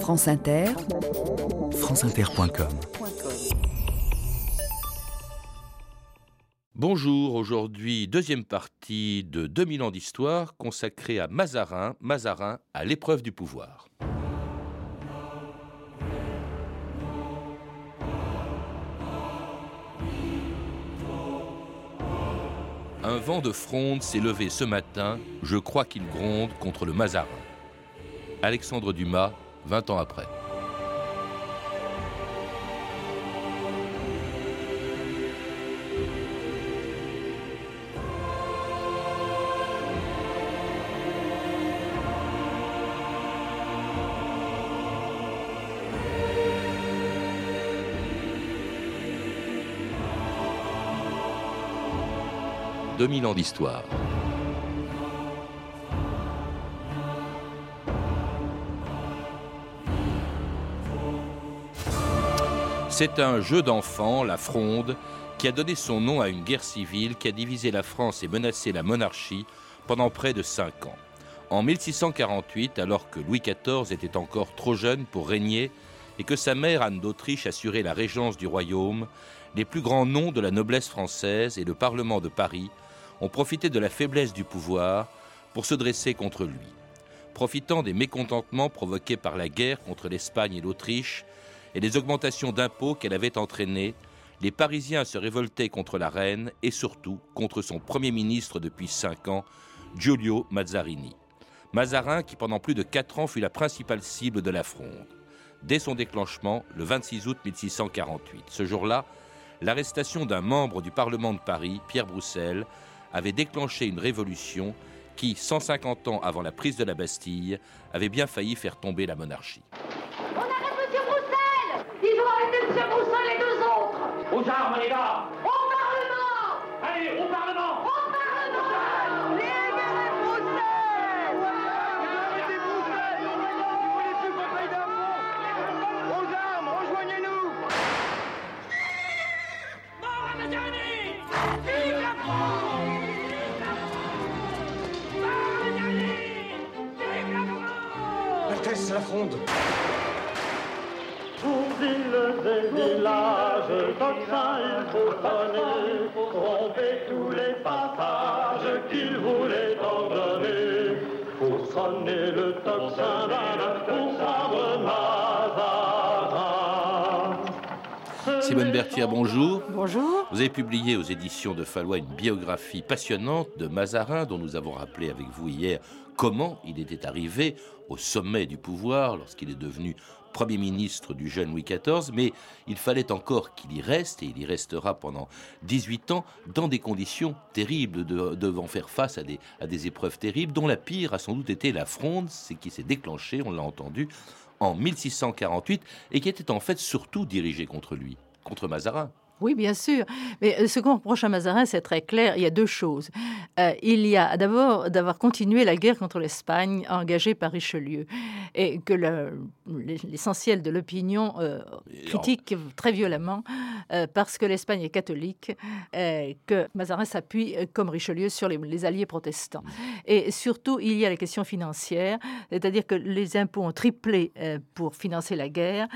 France Inter, franceinter.com Bonjour, aujourd'hui deuxième partie de 2000 ans d'histoire consacrée à Mazarin, Mazarin à l'épreuve du pouvoir. Un vent de fronde s'est levé ce matin, je crois qu'il gronde contre le Mazarin. Alexandre Dumas, 20 ans après. 2000 ans d'histoire. C'est un jeu d'enfant, la Fronde, qui a donné son nom à une guerre civile qui a divisé la France et menacé la monarchie pendant près de cinq ans. En 1648, alors que Louis XIV était encore trop jeune pour régner et que sa mère Anne d'Autriche assurait la régence du royaume, les plus grands noms de la noblesse française et le Parlement de Paris ont profité de la faiblesse du pouvoir pour se dresser contre lui. Profitant des mécontentements provoqués par la guerre contre l'Espagne et l'Autriche et des augmentations d'impôts qu'elle avait entraînées, les Parisiens se révoltaient contre la reine et surtout contre son Premier ministre depuis cinq ans, Giulio Mazzarini. Mazarin qui pendant plus de quatre ans fut la principale cible de la fronde. Dès son déclenchement, le 26 août 1648, ce jour-là, l'arrestation d'un membre du Parlement de Paris, Pierre Broussel, avait déclenché une révolution qui, 150 ans avant la prise de la Bastille, avait bien failli faire tomber la monarchie. On arrête M. Broussel Ils et deux autres. Aux armes, les gars. Au Parlement. Allez, au Parlement. Au Parlement. Libérez Broussel Arrêtez Broussel Vous voulez plus qu'on paye d'impôts Aux armes, rejoignez-nous. Mort à Mazzoni Vive la France. Vive la France. Mort à Mazzoni Vive la France. Altesse, la fronde villes et villages, il faut sonner, tromper tous les passages qu'il voulait en donner. Pour sonner le tocsin d'un pour prendre Mazarin. Simone Berthier, bonjour. Bonjour. Vous avez publié aux éditions de Fallois une biographie passionnante de Mazarin dont nous avons rappelé avec vous hier comment il était arrivé au sommet du pouvoir lorsqu'il est devenu Premier ministre du jeune Louis XIV, mais il fallait encore qu'il y reste, et il y restera pendant 18 ans, dans des conditions terribles, de- devant faire face à des, à des épreuves terribles, dont la pire a sans doute été la fronde, c'est qui s'est déclenchée, on l'a entendu, en 1648, et qui était en fait surtout dirigée contre lui, contre Mazarin. Oui, bien sûr. Mais euh, ce qu'on reproche à Mazarin, c'est très clair. Il y a deux choses. Euh, il y a d'abord d'avoir continué la guerre contre l'Espagne engagée par Richelieu et que le- l'essentiel de l'opinion euh, critique très violemment euh, parce que l'Espagne est catholique, que Mazarin s'appuie comme Richelieu sur les, les alliés protestants. Et surtout, il y a la question financière, c'est-à-dire que les impôts ont triplé pour financer la guerre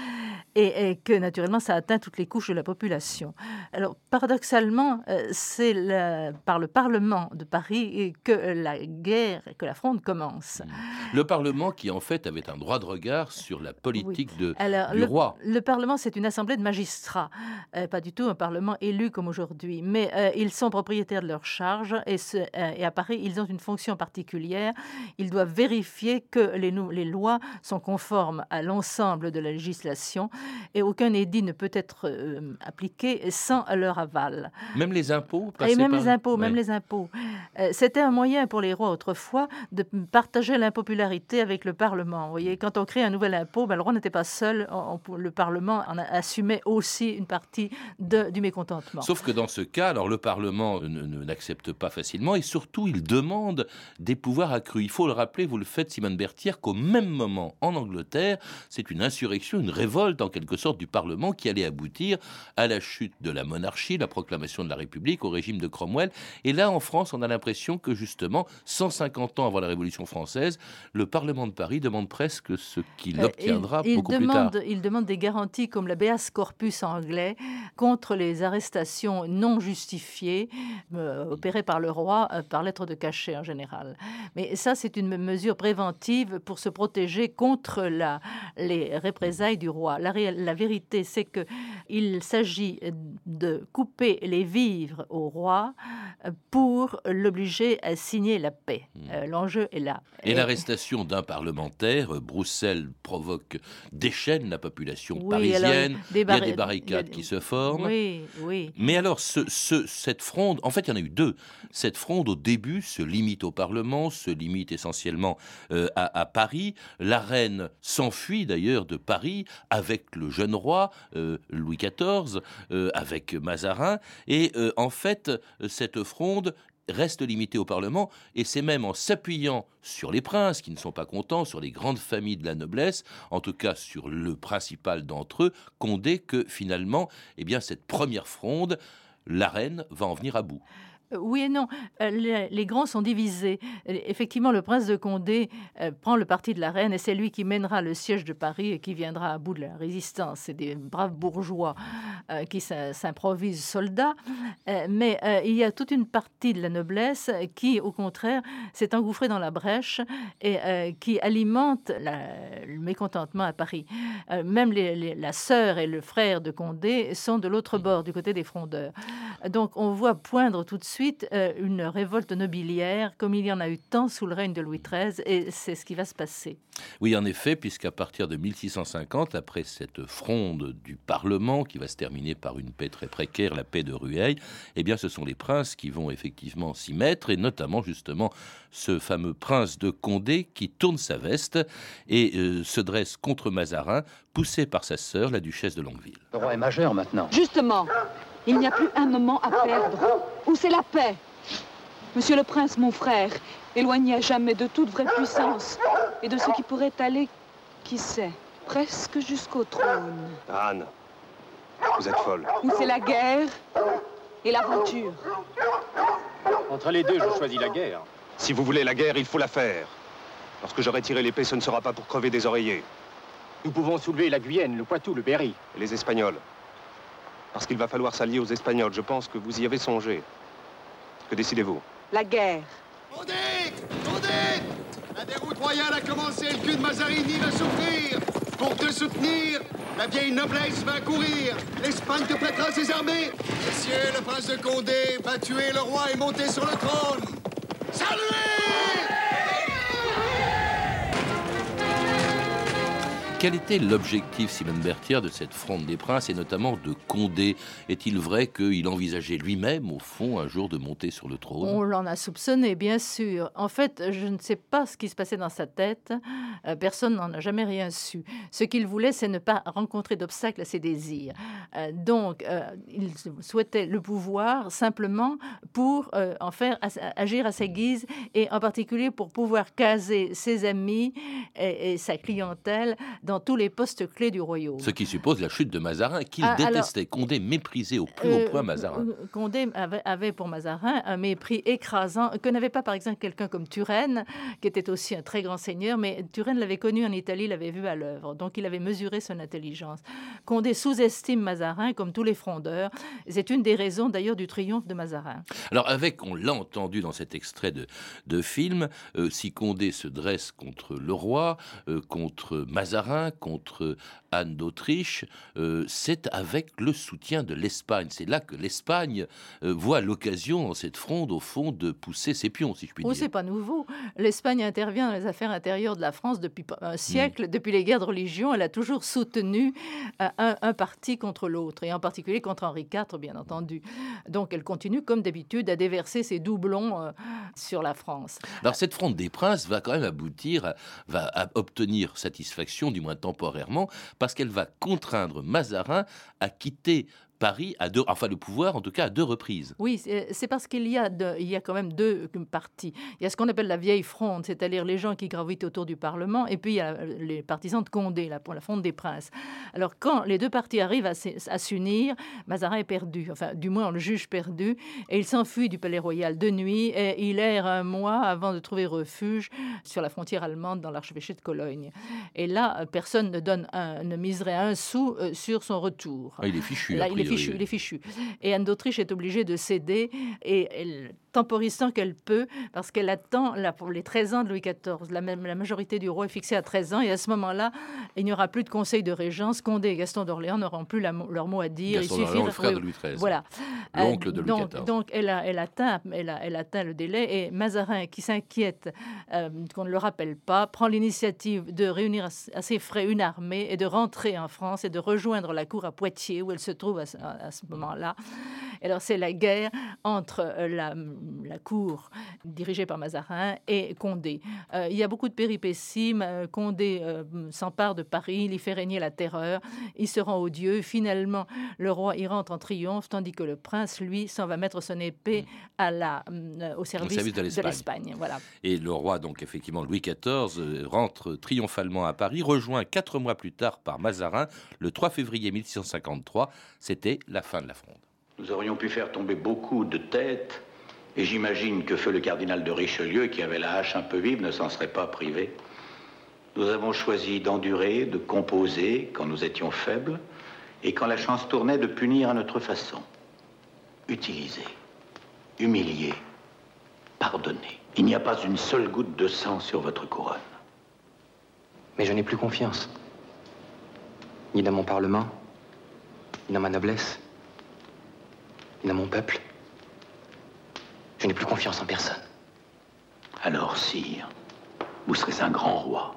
et, et que naturellement ça atteint toutes les couches de la population. Alors paradoxalement, euh, c'est par le Parlement de Paris que la guerre, que la fronde commence. Le Parlement qui en fait avait un droit de regard sur la politique de, Alors, du le, roi. le Parlement, c'est une assemblée de magistrats, euh, pas du tout un Parlement élu comme aujourd'hui, mais euh, ils sont propriétaires de leurs charges et, ce- euh, et à Paris, ils ont une fonction particulière. Ils doivent vérifier que les, lois sont conformes à l'ensemble de la législation et aucun édit ne peut être euh, sans leur aval. Même les impôts Et même par- les impôts, même les impôts. Euh, C'était un moyen pour les rois autrefois de partager l'impopularité avec le Parlement. Vous voyez, quand on crée un nouvel impôt, ben, le roi n'était pas seul. on- on- le Parlement en a- assumait aussi une partie de- du mécontentement. Sauf que dans ce cas, alors le Parlement ne- n'accepte pas facilement et surtout il demande des pouvoirs accrus. Il faut le rappeler, vous le faites Simone Berthier, qu'au même moment en Angleterre, c'est une insurrection, une révolte en quelque sorte du Parlement qui allait aboutir à la chute chute de la monarchie, la proclamation de la République au régime de Cromwell. Et là, en France, on a l'impression que justement, 150 ans avant la Révolution française, le Parlement de Paris demande presque ce qu'il Euh, obtiendra il, il beaucoup demande, plus tard. Il demande des garanties comme l'habeas corpus anglais contre les arrestations non justifiées euh, opérées par le roi euh, par lettre de cachet en général. Mais ça, c'est une mesure préventive pour se protéger contre la, les représailles du roi. La, la vérité, c'est que il s'agit de couper les vivres au roi euh, pour l'obliger à signer la paix. Euh, L'enjeu est là. Hmm. Et l'arrestation d'un parlementaire, Bruxelles provoque, déchaîne la population Oui, parisienne. alors, Il des y a des barri- barricades a- qui se forment. Oui, oui. Mais alors, ce, ce- cette fronde, en fait, il y en a eu deux. Cette fronde, au début, se limite au Parlement, se limite essentiellement euh, à, à Paris. La reine s'enfuit d'ailleurs de Paris avec le jeune roi, euh, Louis XIV, euh, avec Mazarin. Et euh, en fait, cette fronde reste limitée au Parlement, et c'est même en s'appuyant sur les princes qui ne sont pas contents, sur les grandes familles de la noblesse, en tout cas sur le principal d'entre eux, Condé, que finalement, eh bien, cette première fronde, la reine va en venir à bout. Euh, Oui et non. Euh, Les, grands sont divisés. Effectivement, le prince de Condé euh, prend le parti de la reine et c'est lui qui mènera le siège de Paris et qui viendra à bout de la résistance. C'est des braves bourgeois qui s'im- s'improvisent soldats. Mais il y a toute une partie de la noblesse qui, au contraire, s'est engouffrée dans la brèche et qui alimente le mécontentement à Paris. Même la sœur et le frère de Condé sont de l'autre bord, du côté des frondeurs. Donc on voit poindre tout de suite euh, une révolte nobiliaire, comme il y en a eu tant sous le règne de Louis XIII, et c'est ce qui va se passer. Oui, en effet, puisqu'à partir de 1650, après cette fronde du Parlement, qui va se terminer par une paix très précaire, la paix de Rueil, eh bien, ce sont les princes qui vont effectivement s'y mettre, et notamment, justement, ce fameux prince de Condé qui tourne sa veste et euh, se dresse contre Mazarin, poussé par sa sœur, la duchesse de Longueville. Le roi est majeur maintenant. Justement, il n'y a plus un moment à perdre. Où c'est la paix? Monsieur le prince, mon frère, éloigné à jamais de toute vraie puissance et de ce qui pourrait aller, qui sait, presque jusqu'au trône. Anne, vous êtes folle. Où c'est la guerre et l'aventure? Entre les deux, je choisis la guerre. Si vous voulez la guerre, il faut la faire. Lorsque j'aurai tiré l'épée, ce ne sera pas pour crever des oreillers. Nous pouvons soulever la Guyenne, le Poitou, le Berry. Et les Espagnols. Parce qu'il va falloir s'allier aux Espagnols. Je pense que vous y avez songé. Que décidez-vous? La guerre. Condé Condé La déroute royale a commencé, le cul de Mazarini va souffrir. Pour te soutenir, la vieille noblesse va courir. L'Espagne te prêtera ses armées. Messieurs, le prince de Condé va tuer le roi et monter sur le trône. Saluez Quel était l'objectif, Simone Berthier, de cette fronde des princes, et notamment de Condé? Est-il vrai qu'il envisageait lui-même, au fond, un jour de monter sur le trône? On l'en a soupçonné, bien sûr. En fait, je ne sais pas ce qui se passait dans sa tête. Euh, personne n'en a jamais rien su. Ce qu'il voulait, c'est ne pas rencontrer d'obstacles à ses désirs. Euh, donc, euh, il souhaitait le pouvoir simplement pour en faire agir à sa guise et en particulier pour pouvoir caser ses amis et, sa clientèle tous les postes clés du royaume. Ce qui suppose la chute de Mazarin, qu'il Ah, alors- détestait. Condé méprisait au plus haut Euh, point Mazarin. euh, Condé avait, avait pour Mazarin un mépris écrasant que n'avait pas par exemple quelqu'un comme Turenne, qui était aussi un très grand seigneur, mais Turenne l'avait connu en Italie, l'avait vu à l'œuvre, donc il avait mesuré son intelligence. Condé sous-estime Mazarin comme tous les frondeurs. C'est une des raisons d'ailleurs du triomphe de Mazarin. Alors avec, on l'a entendu dans cet extrait de, de film, euh, si Condé se dresse contre le roi, euh, contre Mazarin, contre Anne d'Autriche, euh, c'est avec le soutien de l'Espagne. C'est là que l'Espagne euh, voit l'occasion dans cette fronde, au fond, de pousser ses pions, si je puis Oh, dire. c'est pas nouveau. L'Espagne intervient dans les affaires intérieures de la France depuis un siècle, Mm. depuis les guerres de religion. Elle a toujours soutenu euh, un, un parti contre l'autre, et en particulier contre Henri IV, bien entendu. Donc elle continue, comme d'habitude, à déverser ses doublons euh, sur la France. Alors cette fronde des princes va quand même aboutir, à- va à obtenir satisfaction, du moins temporairement, parce qu'elle va contraindre Mazarin à quitter Paris à deux, enfin le pouvoir en tout cas à deux reprises. Oui, c'est parce qu'il y, a il y a quand même deux partis. Il y a ce qu'on appelle la vieille fronde, c'est-à-dire les gens qui gravitent autour du Parlement, et puis il y a les partisans de Condé, la, pour la fronde des princes. Alors quand les deux partis arrivent à, à s'unir, Mazarin est perdu, enfin du moins on le juge perdu, et il s'enfuit du palais royal de nuit, et il erre un mois avant de trouver refuge sur la frontière allemande dans l'archevêché de Cologne. Et là, personne ne donne un, ne miserait un sou euh, sur son retour. Ah, il est fichu. Là, il est fichu, il est fichu. Et Anne d'Autriche est obligée de céder et elle temporisant qu'elle peut, parce qu'elle attend là, pour les 13 ans de Louis XIV. La, la, majorité du roi est fixée à 13 ans, et à ce moment-là, il n'y aura plus de conseil de régence. Condé et Gaston d'Orléans n'auront plus leur mot à dire. Gaston il suffit de... frère de Louis XIII. Voilà. L'oncle de Louis donc, XIV. Donc, elle, a, elle, atteint, elle, a, elle atteint le délai, et Mazarin, qui s'inquiète euh, qu'on ne le rappelle pas, prend l'initiative de réunir à ses frais une armée et de rentrer en France et de rejoindre la cour à Poitiers, où elle se trouve à, à ce moment-là. Alors, c'est la guerre entre euh, la, la cour dirigée par Mazarin et Condé. Euh, il y a beaucoup de péripéties. Condé euh, s'empare de Paris, il y fait régner la terreur, il se rend odieux. Finalement, le roi y rentre en triomphe, tandis que le prince, lui, s'en va mettre son épée à la, euh, au service, service de l'Espagne. Voilà. Et le roi, donc effectivement Louis XIV, euh, rentre triomphalement à Paris, rejoint quatre mois plus tard par Mazarin, le 3 février 1653. C'était la fin de la fronde. Nous aurions pu faire tomber beaucoup de têtes, et j'imagine que feu le cardinal de Richelieu, qui avait la hache un peu vive, ne s'en serait pas privé. Nous avons choisi d'endurer, de composer quand nous étions faibles, et quand la chance tournait de punir à notre façon. Utiliser, humilier, pardonner. Il n'y a pas une seule goutte de sang sur votre couronne. Mais je n'ai plus confiance. Ni dans mon Parlement, ni dans ma noblesse, ni dans mon peuple. Je n'ai plus confiance en personne. Alors, sire, vous serez un grand roi.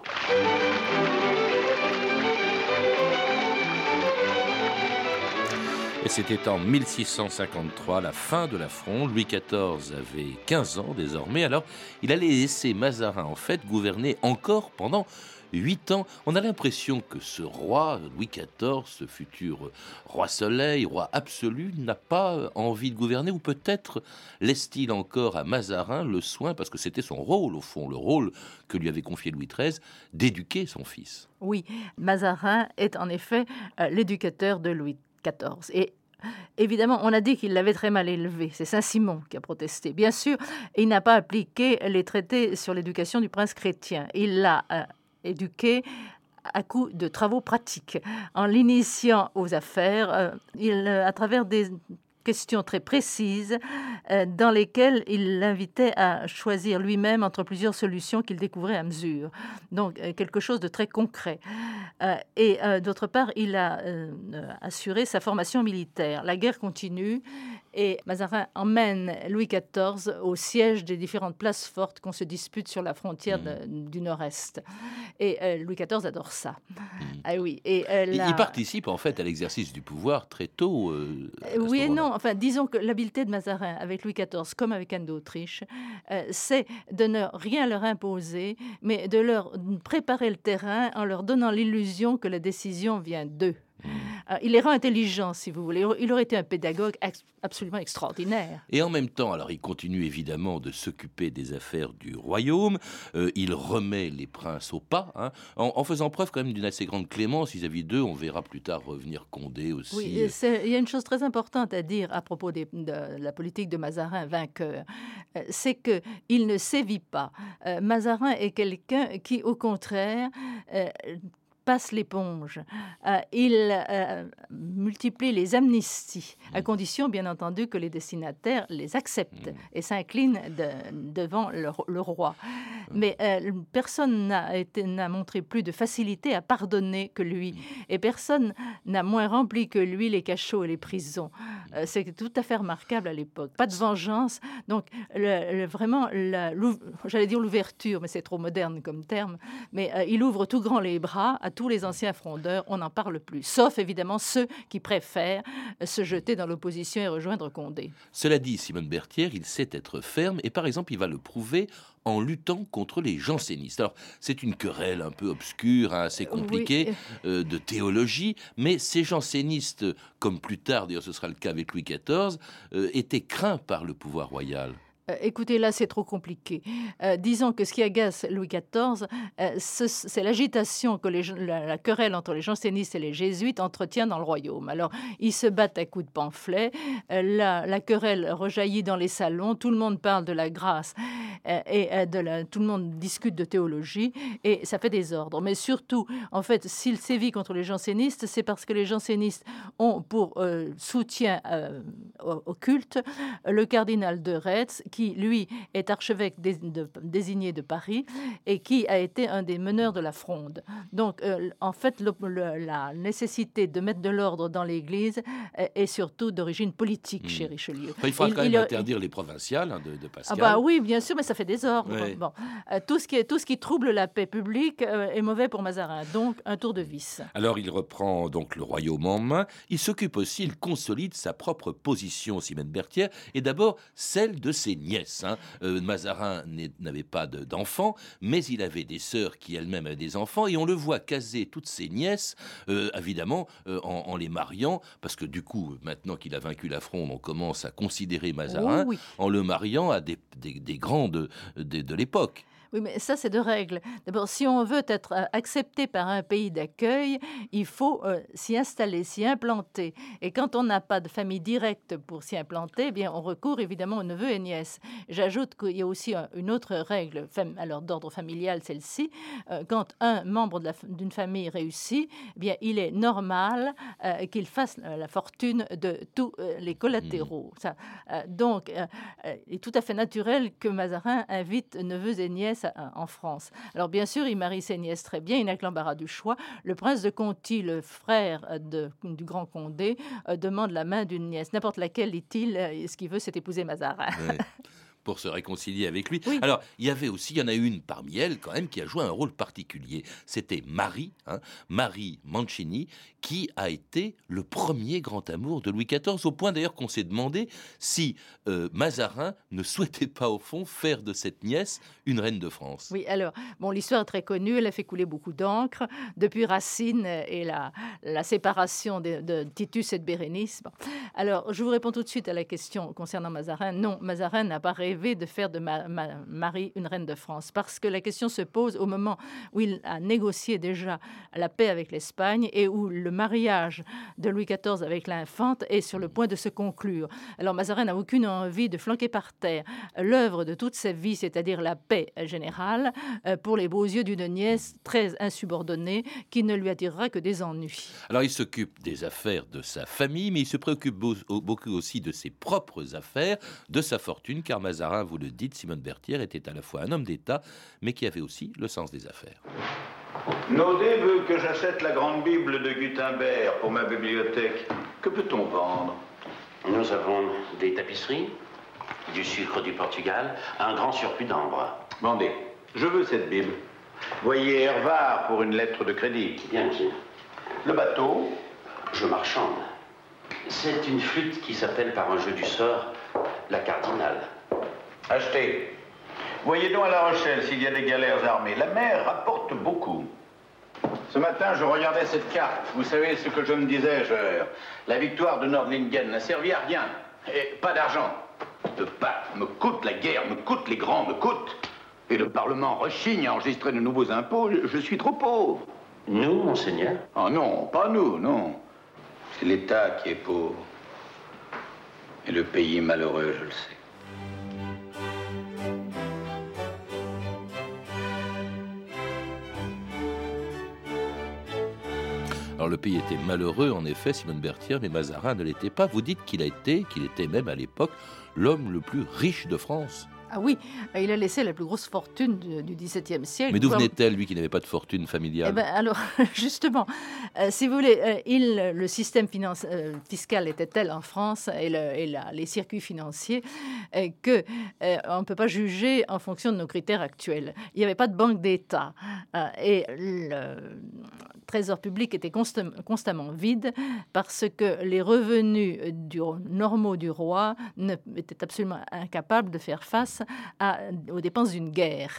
Et c'était en 1653, la fin de la fronde. Louis XIV avait 15 ans désormais. Alors, il allait laisser Mazarin, en fait, gouverner encore pendant 8 ans. On a l'impression que ce roi, Louis XIV, ce futur roi soleil, roi absolu, n'a pas envie de gouverner, ou peut-être laisse-t-il encore à Mazarin le soin, parce que c'était son rôle, au fond, le rôle que lui avait confié Louis XIII, d'éduquer son fils. Oui, Mazarin est en effet euh, l'éducateur de Louis XIV. Et Évidemment, on a dit qu'il l'avait très mal élevé. C'est Saint-Simon qui a protesté. Bien sûr, il n'a pas appliqué les traités sur l'éducation du prince chrétien. Il l'a euh, éduqué à coup de travaux pratiques, en l'initiant aux affaires, euh, il, euh, à travers des questions très précises euh, dans lesquelles il l'invitait à choisir lui-même entre plusieurs solutions qu'il découvrait à mesure. Donc quelque chose de très concret. Et d'autre part, il a assuré sa formation militaire. La guerre continue et Mazarin emmène Louis XIV au siège des différentes places fortes qu'on se dispute sur la frontière de- du Nord-Est. Et euh, Louis XIV adore ça. Ah oui. Et, euh, Il, la- il participe en fait à l'exercice du pouvoir très tôt. euh, Oui et non. Enfin, disons que l'habileté de Mazarin avec Louis XIV, comme avec Anne d'Autriche, c'est de ne rien leur imposer, mais de leur préparer le terrain en leur donnant l'illusion que la décision vient d'eux. Euh, il les rend intelligents, si vous voulez. Il aurait été un pédagogue ex- absolument extraordinaire. Et en même temps, alors il continue évidemment de s'occuper des affaires du royaume. Euh, il remet les princes au pas, hein, en, en faisant preuve quand même d'une assez grande clémence vis-à-vis d'eux. On verra plus tard revenir Condé aussi. Oui, il y a une chose très importante à dire à propos des- de la politique de Mazarin vainqueur, Euh, c'est que il ne sévit pas. Euh, Mazarin est quelqu'un qui, au contraire, passe l'éponge. Euh, il euh, multiplie les amnisties, à condition, bien entendu, que les destinataires les acceptent et s'inclinent de- devant le, le roi. Mais euh, personne n'a montré plus de facilité à pardonner que lui, et personne n'a moins rempli que lui les cachots et les prisons. C'est tout à fait remarquable à l'époque. Pas de vengeance. Donc, le- le- vraiment, j'allais dire l'ouverture, mais c'est trop moderne comme terme. Mais il ouvre tout grand les bras à tous les anciens frondeurs. On n'en parle plus. Sauf évidemment ceux qui préfèrent euh, se jeter dans l'opposition et rejoindre Condé. Cela dit, Simone Berthier, il sait être ferme et par exemple, il va le prouver en luttant contre les jansénistes. Alors, c'est une querelle un peu obscure, hein, assez compliquée euh, de théologie, mais ces jansénistes, comme plus tard, d'ailleurs ce sera le cas avec Louis XIV, euh, étaient craints par le pouvoir royal. Euh, écoutez, là, c'est trop compliqué. Euh, disons que ce qui agace Louis XIV, euh, ce- c'est l'agitation que la, querelle entre les jansénistes et les jésuites entretient dans le royaume. Alors, ils se battent à coups de pamphlets, euh, la, la querelle rejaillit dans les salons, tout le monde parle de la grâce et de la, tout le monde discute de théologie et ça fait des ordres. Mais surtout, en fait, s'il sévit contre les jansénistes, c'est parce que les jansénistes ont pour soutien au, au culte le cardinal de Retz, qui lui est archevêque de- désigné de Paris et qui a été un des meneurs de la fronde. Donc, euh, en fait, le- le- la nécessité de mettre de l'ordre dans l'Église euh, est surtout d'origine politique chez Richelieu. Enfin, il faudra Il- quand même il interdire les provinciales hein, de, de ah Pascal. bah oui, bien sûr, mais ça fait des ordres. Ouais. Bon, Euh, tout ce qui est tout ce qui trouble la paix publique euh, est mauvais pour Mazarin. Donc un tour de vis. Alors il reprend donc le royaume en main. Il s'occupe aussi, il consolide sa propre position, Simone Berthier, et d'abord celle de ses nièces. hein. Euh, Mazarin n'avait pas de- d'enfants, mais il avait des sœurs qui elles-mêmes avaient des enfants, et on le voit caser toutes ses nièces, euh, évidemment, euh, en, en les mariant, parce que du coup, maintenant qu'il a vaincu la fronde, on commence à considérer Mazarin oui. en le mariant à des, des- des grands de, de- de l'époque. Oui, mais ça, c'est de règles. D'abord, si on veut être euh, accepté par un pays d'accueil, il faut euh, s'y installer, s'y implanter. Et quand on n'a pas de famille directe pour s'y implanter, eh bien, on recourt évidemment aux neveux et nièces. J'ajoute qu'il y a aussi euh, une autre règle, alors d'ordre familial, celle-ci. Euh, quand un membre d'une famille réussit, eh bien, il est normal euh, qu'il fasse la fortune de tous les collatéraux. Ça, euh, donc, il est tout à fait naturel que Mazarin invite neveux et nièces à- en France. Alors, bien sûr, il marie ses nièces très bien, il n'a que l'embarras du choix. Le prince de Conti, le frère du grand Condé, euh, demande la main d'une nièce. N'importe laquelle, dit-il, euh, ce qu'il veut, c'est épouser Mazarin. Pour se réconcilier avec lui. Alors, il y avait aussi, il y en a une parmi elles quand même qui a joué un rôle particulier. C'était Marie, hein, Marie Mancini, qui a été le premier grand amour de Louis XIV, au point d'ailleurs qu'on s'est demandé si euh, Mazarin ne souhaitait pas au fond faire de cette nièce une reine de France. Oui, alors, bon, l'histoire est très connue, elle a fait couler beaucoup d'encre, depuis Racine et la, la séparation de, de Titus et de Bérénice. Bon. Alors, je vous réponds tout de suite à la question concernant Mazarin. Non, Mazarin n'a pas rêvé de faire de ma- ma- Marie une reine de France, parce que la question se pose au moment où il a négocié déjà la paix avec l'Espagne et où le mariage de Louis XIV avec l'infante est sur le point de se conclure. Alors, Mazarin n'a aucune envie de flanquer par terre l'œuvre de toute sa vie, c'est-à-dire la paix générale, euh, pour les beaux yeux d'une nièce très insubordonnée qui ne lui attirera que des ennuis. Alors, il s'occupe des affaires de sa famille, mais il se préoccupe beau- beaucoup aussi de ses propres affaires, de sa fortune, car Mazarin, vous le dites, Simone Berthier était à la fois un homme d'État, mais qui avait aussi le sens des affaires. Naudet veut que j'achète la grande Bible de Gutenberg pour ma bibliothèque. Que peut-on vendre? Nous avons des tapisseries, du sucre du Portugal, un grand surplus d'ambre. Vendez. Je veux cette Bible. Voyez Hervard pour une lettre de crédit. Bien, monsieur. Le bateau? Je marchande. C'est une flûte qui s'appelle par un jeu du sort la cardinale. Achetez. Voyez donc à La Rochelle s'il y a des galères armées. La mer rapporte beaucoup. Ce matin, je regardais cette carte. Vous savez ce que je me disais, je... La victoire de Nordlingen n'a servi à rien. Et pas d'argent. Le pape me coûte, la guerre me coûte, les grands me coûtent. Et le Parlement rechigne à enregistrer de nouveaux impôts. Je, je suis trop pauvre. Nous, monseigneur? Oh non, pas nous, non. C'est l'État qui est pauvre. Et le pays malheureux, je le sais. Le pays était malheureux, en effet, Simone Berthier, mais Mazarin ne l'était pas. Vous dites qu'il a été, qu'il était même à l'époque, l'homme le plus riche de France. Ah oui, il a laissé la plus grosse fortune du XVIIe siècle. Mais d'où venait-elle, lui qui n'avait pas de fortune familiale Eh ben, alors, justement, euh, si vous voulez, euh, il, le système finance- euh, fiscal était tel en France et, le- et la- les circuits financiers que on ne peut pas juger en fonction de nos critères actuels. Il n'y avait pas de banque d'État. Et le- trésor public était constamment vide parce que les revenus du, normaux du roi ne, étaient absolument incapables de faire face à, aux dépenses d'une guerre.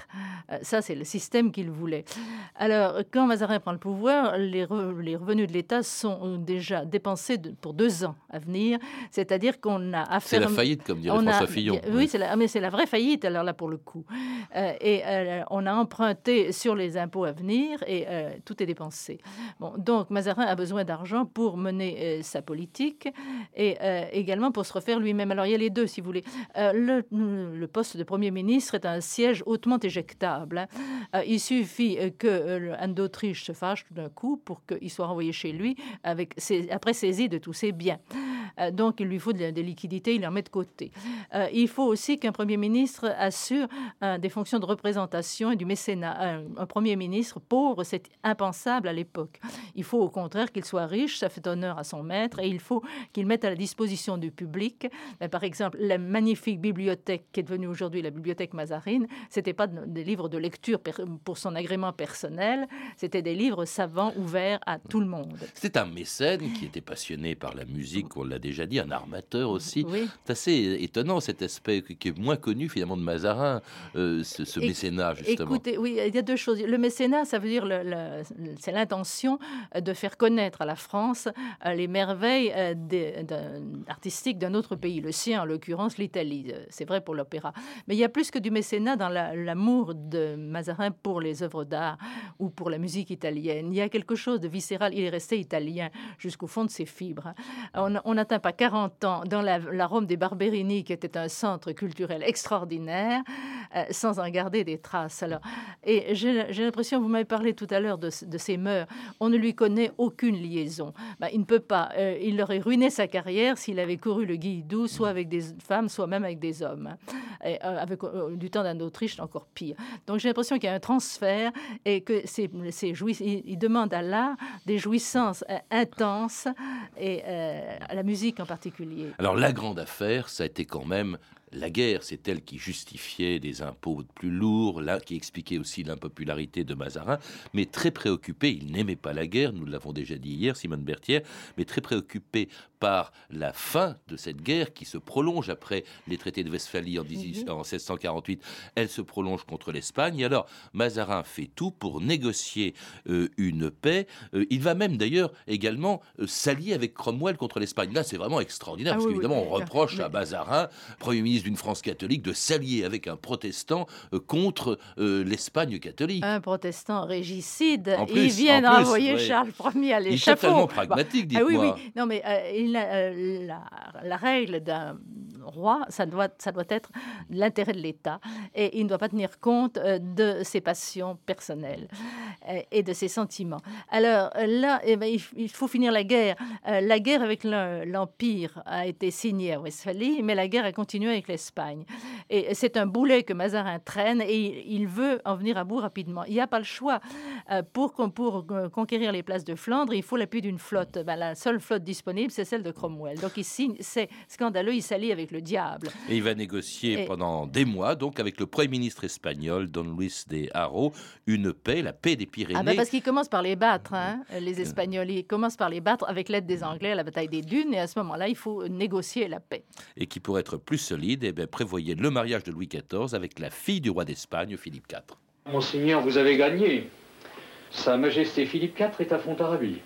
Euh, ça, c'est le système qu'il voulait. Alors, quand Mazarin prend le pouvoir, les, les revenus de l'État sont déjà dépensés pour deux ans à venir, c'est-à-dire qu'on a affaire... C'est la faillite, comme dirait François Fillon. Oui, la, mais c'est la vraie faillite, alors là, pour le coup. Euh, et euh, on a emprunté sur les impôts à venir et tout est dépensé. Bon, donc, Mazarin a besoin d'argent pour mener sa politique et également pour se refaire lui-même. Alors, il y a les deux, si vous voulez. Le, le, poste de Premier ministre est un siège hautement éjectable. Hein. Euh, il suffit euh, que euh, Anne d'Autriche se fâche tout d'un coup pour qu'il soit renvoyé chez lui avec après saisi de tous ses biens. donc il lui faut des liquidités, il en met de côté. il faut aussi qu'un Premier ministre assure des fonctions de représentation et du mécénat. Un, Premier ministre pauvre, c'est impensable à l'époque. Il faut au contraire qu'il soit riche, ça fait honneur à son maître, et il faut qu'il mette à la disposition du public, par exemple, la magnifique bibliothèque qui est devenue aujourd'hui la bibliothèque Mazarine, c'était pas des livres de lecture pour son agrément personnel, c'était des livres savants ouverts à tout le monde. C'est un mécène qui était passionné par la musique, on l'a déjà dit, un armateur aussi. C'est assez étonnant cet aspect qui est moins connu finalement de Mazarin, euh, ce, mécénat justement. Écoutez, oui, il y a deux choses. Le mécénat, ça veut dire le, c'est l'intention de faire connaître à la France euh, les merveilles euh, artistiques d'un autre pays, le sien en l'occurrence l'Italie. C'est vrai pour l'opéra. Mais il y a plus que du mécénat dans l'amour de Mazarin pour les œuvres d'art ou pour la musique italienne. Il y a quelque chose de viscéral. Il est resté italien jusqu'au fond de ses fibres. On n'atteint pas 40 ans dans la, Rome des Barberini, qui était un centre culturel extraordinaire, euh, sans en garder des traces. Alors, et j'ai l'impression, vous m'avez parlé tout à l'heure de, ses mœurs, on ne lui connaît aucune liaison. Ben, il ne peut pas. Euh, il aurait ruiné sa carrière s'il avait couru le guidou, soit avec des femmes, soit même avec des hommes. Euh, avec du temps d'un Autriche, encore pire. Donc j'ai l'impression qu'il y a un transfert et que c'est, il, demande à l'art des jouissances euh, intenses et euh, à la musique en particulier. Alors la grande affaire, ça a été quand même la guerre, c'est elle qui justifiait des impôts plus lourds, là, qui expliquait aussi l'impopularité de Mazarin, mais très préoccupé, il n'aimait pas la guerre, nous l'avons déjà dit hier, Simone Berthier, mais très préoccupé par la fin de cette guerre qui se prolonge après les traités de Westphalie en, 1648. Mhm. Elle se prolonge contre l'Espagne. Et alors, Mazarin fait tout pour négocier euh, une paix. Euh, il va même d'ailleurs également euh, s'allier avec Cromwell contre l'Espagne. Là, c'est vraiment extraordinaire, ah parce qu'évidemment, on reproche à Mazarin, Premier ministre d'une France catholique de s'allier avec un protestant euh, contre euh, l'Espagne catholique. Un protestant régicide. il vient d'envoyer Charles Ier à l'échafaud. Il est tellement pragmatique, dites-moi. Ah, oui, oui. Non, mais euh, il, la, la, règle d'un roi, ça doit, ça doit être l'intérêt de l'État. Et il ne doit pas tenir compte de ses passions personnelles et de ses sentiments. Alors là, eh ben, il faut finir la guerre. La guerre avec l'Empire a été signée à Westphalie, mais la guerre a continué avec les Espagne. Et c'est un boulet que Mazarin traîne et il veut en venir à bout rapidement. Il n'y a pas le choix. Euh, pour, pour conquérir les places de Flandre, il faut l'appui d'une flotte. Ben, la seule flotte disponible, c'est celle de Cromwell. Donc il signe, c'est scandaleux, il s'allie avec le diable. Et il va négocier pendant des mois, donc avec le Premier ministre espagnol, Don Luis de Haro, une paix, la paix des Pyrénées. Ah ben parce qu'il commence par les battre, hein, les Espagnols. Ils commencent par les battre avec l'aide des Anglais à la bataille des Dunes. Et à ce moment-là, il faut négocier la paix. Et qui, pourrait être plus solide, eh bien, prévoyait le mariage de Louis XIV avec la fille du roi d'Espagne, Philippe IV. Monseigneur, vous avez gagné. Sa Majesté Philippe IV est à Fontarabie.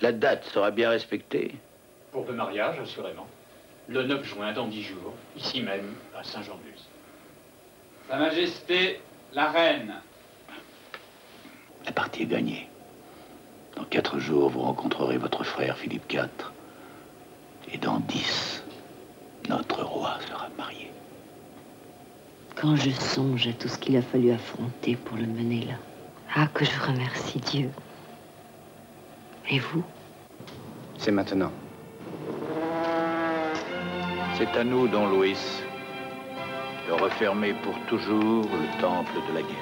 La date sera bien respectée. Pour le mariage, assurément. Le 9 juin, dans dix jours, ici même, à Saint-Jean-de-Luz. Sa Majesté, la Reine. La partie est gagnée. Dans quatre jours, vous rencontrerez votre frère Philippe IV. Et dans dix, notre roi sera marié. Quand je songe à tout ce qu'il a fallu affronter pour le mener là, ah, que je remercie Dieu. Et vous? C'est maintenant. C'est à nous, don Louis, de refermer pour toujours le temple de la guerre.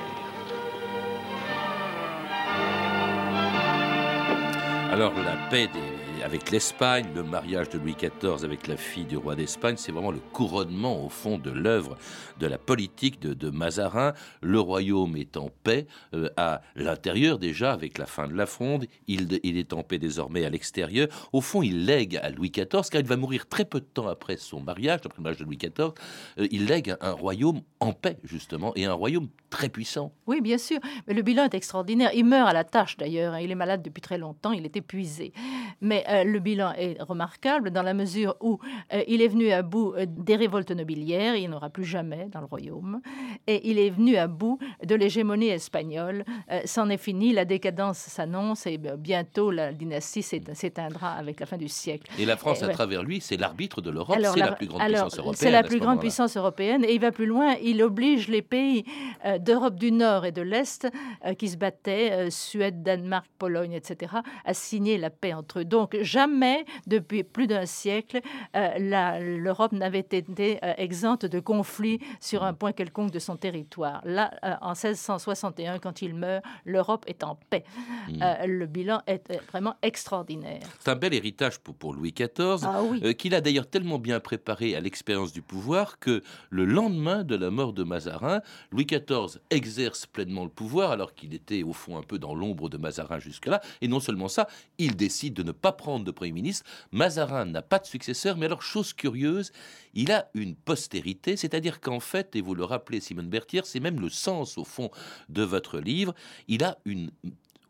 Alors la paix des avec l'Espagne, le mariage de Louis XIV avec la fille du roi d'Espagne, c'est vraiment le couronnement au fond de l'œuvre de la politique de, Mazarin. Le royaume est en paix euh, à l'intérieur déjà avec la fin de la fronde, il, est en paix désormais à l'extérieur. Au fond, il lègue à Louis XIV, car il va mourir très peu de temps après son mariage, après le mariage de Louis XIV, euh, il lègue un royaume en paix justement, et un royaume très puissant. Oui, bien sûr, mais le bilan est extraordinaire. Il meurt à la tâche d'ailleurs, hein. il est malade depuis très longtemps, il est épuisé. Mais euh, le bilan est remarquable dans la mesure où il est venu à bout des révoltes nobiliaires, il n'aura plus jamais dans le royaume, et il est venu à bout de l'hégémonie espagnole. Euh, c'en est fini, la décadence s'annonce et bientôt la dynastie s'éteindra avec la fin du siècle. Et la France, à travers lui, c'est l'arbitre de l'Europe, c'est la, plus grande puissance européenne. C'est la plus grande puissance européenne, et il va plus loin, il oblige les pays euh, d'Europe du Nord et de l'Est euh, qui se battaient, Suède, Danemark, Pologne, etc., à signer la paix entre eux. Donc jamais, depuis plus d'un siècle, l'Europe n'avait été exempte de conflits sur un point quelconque de son territoire. Là, euh, en 1661, quand il meurt, l'Europe est en paix. Hmm. Euh, le bilan est euh, vraiment extraordinaire. C'est un bel héritage pour, pour Louis XIV, ah qu'il a d'ailleurs tellement bien préparé à l'expérience du pouvoir que le lendemain de la mort de Mazarin, Louis XIV exerce pleinement le pouvoir alors qu'il était au fond un peu dans l'ombre de Mazarin jusque-là. Et non seulement ça, il décide de ne pas prendre de Premier ministre. Mazarin n'a pas de successeur, mais alors chose curieuse, il a une postérité, c'est-à-dire qu'en fait, et vous le rappelez Simone Berthier, c'est même le sens au fond de votre livre, il a une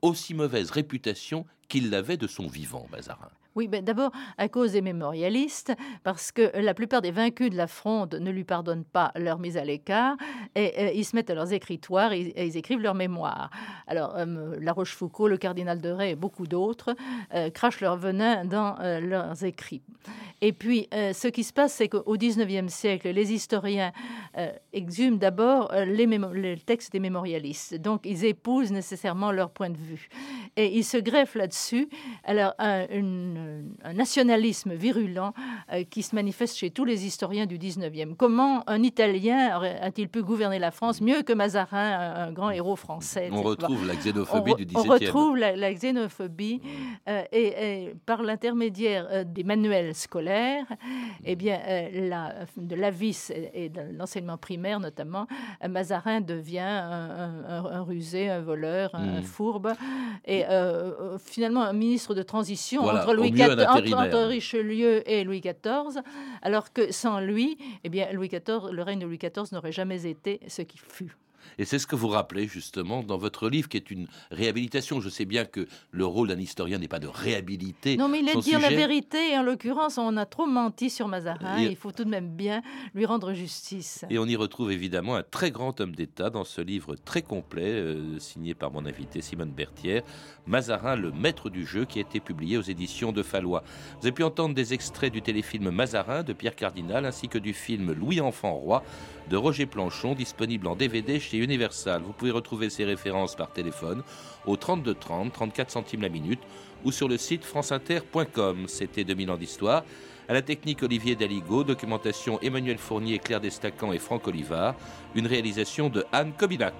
aussi mauvaise réputation qu'il l'avait de son vivant, Mazarin. Oui, ben d'abord à cause des mémorialistes, parce que la plupart des vaincus de la fronde ne lui pardonnent pas leur mise à l'écart, et, euh, ils se mettent à leurs écritoires et, ils écrivent leurs mémoires. Alors, euh, La Rochefoucauld, le cardinal de Ray et beaucoup d'autres euh, crachent leur venin dans leurs écrits. Et puis, ce qui se passe, c'est qu'au XIXe siècle, les historiens exhument d'abord les, les textes des mémorialistes. Donc, ils épousent nécessairement leur point de vue. Et ils se greffent là-dessus. Alors, une un nationalisme virulent euh, qui se manifeste chez tous les historiens du 19e. Comment un Italien a-t-il pu gouverner la France mieux que Mazarin, un, grand héros français On retrouve la xénophobie du 17e. On retrouve la, xénophobie euh, et, par l'intermédiaire euh, des manuels scolaires, eh bien, la, de l'avis et de l'enseignement primaire notamment, Mazarin devient un, rusé, un voleur, un hmm. fourbe et finalement un ministre de transition entre Louis entre, Richelieu et Louis XIV, alors que sans lui, eh bien, Louis XIV, le règne de Louis XIV n'aurait jamais été ce qui fut. Et c'est ce que vous rappelez justement dans votre livre, qui est une réhabilitation. Je sais bien que le rôle d'un historien n'est pas de réhabiliter. Non, mais il est de dire la vérité. Et en l'occurrence, on a trop menti sur Mazarin. Il faut tout de même bien lui rendre justice. Et on y retrouve évidemment un très grand homme d'État dans ce livre très complet, euh, signé par mon invité Simone Berthière, Mazarin, le maître du jeu, qui a été publié aux éditions de Fallois. Vous avez pu entendre des extraits du téléfilm Mazarin de Pierre Cardinal, ainsi que du film Louis Enfant Roi de Roger Planchon, disponible en DVD chez Universal. Vous pouvez retrouver ces références par téléphone au 32 30 34 centimes la minute ou sur le site franceinter.com. C'était 2000 ans d'histoire. À la technique Olivier Daligo, documentation Emmanuel Fournier, Claire Destacan et Franck Olivard, une réalisation de Anne Kobilac.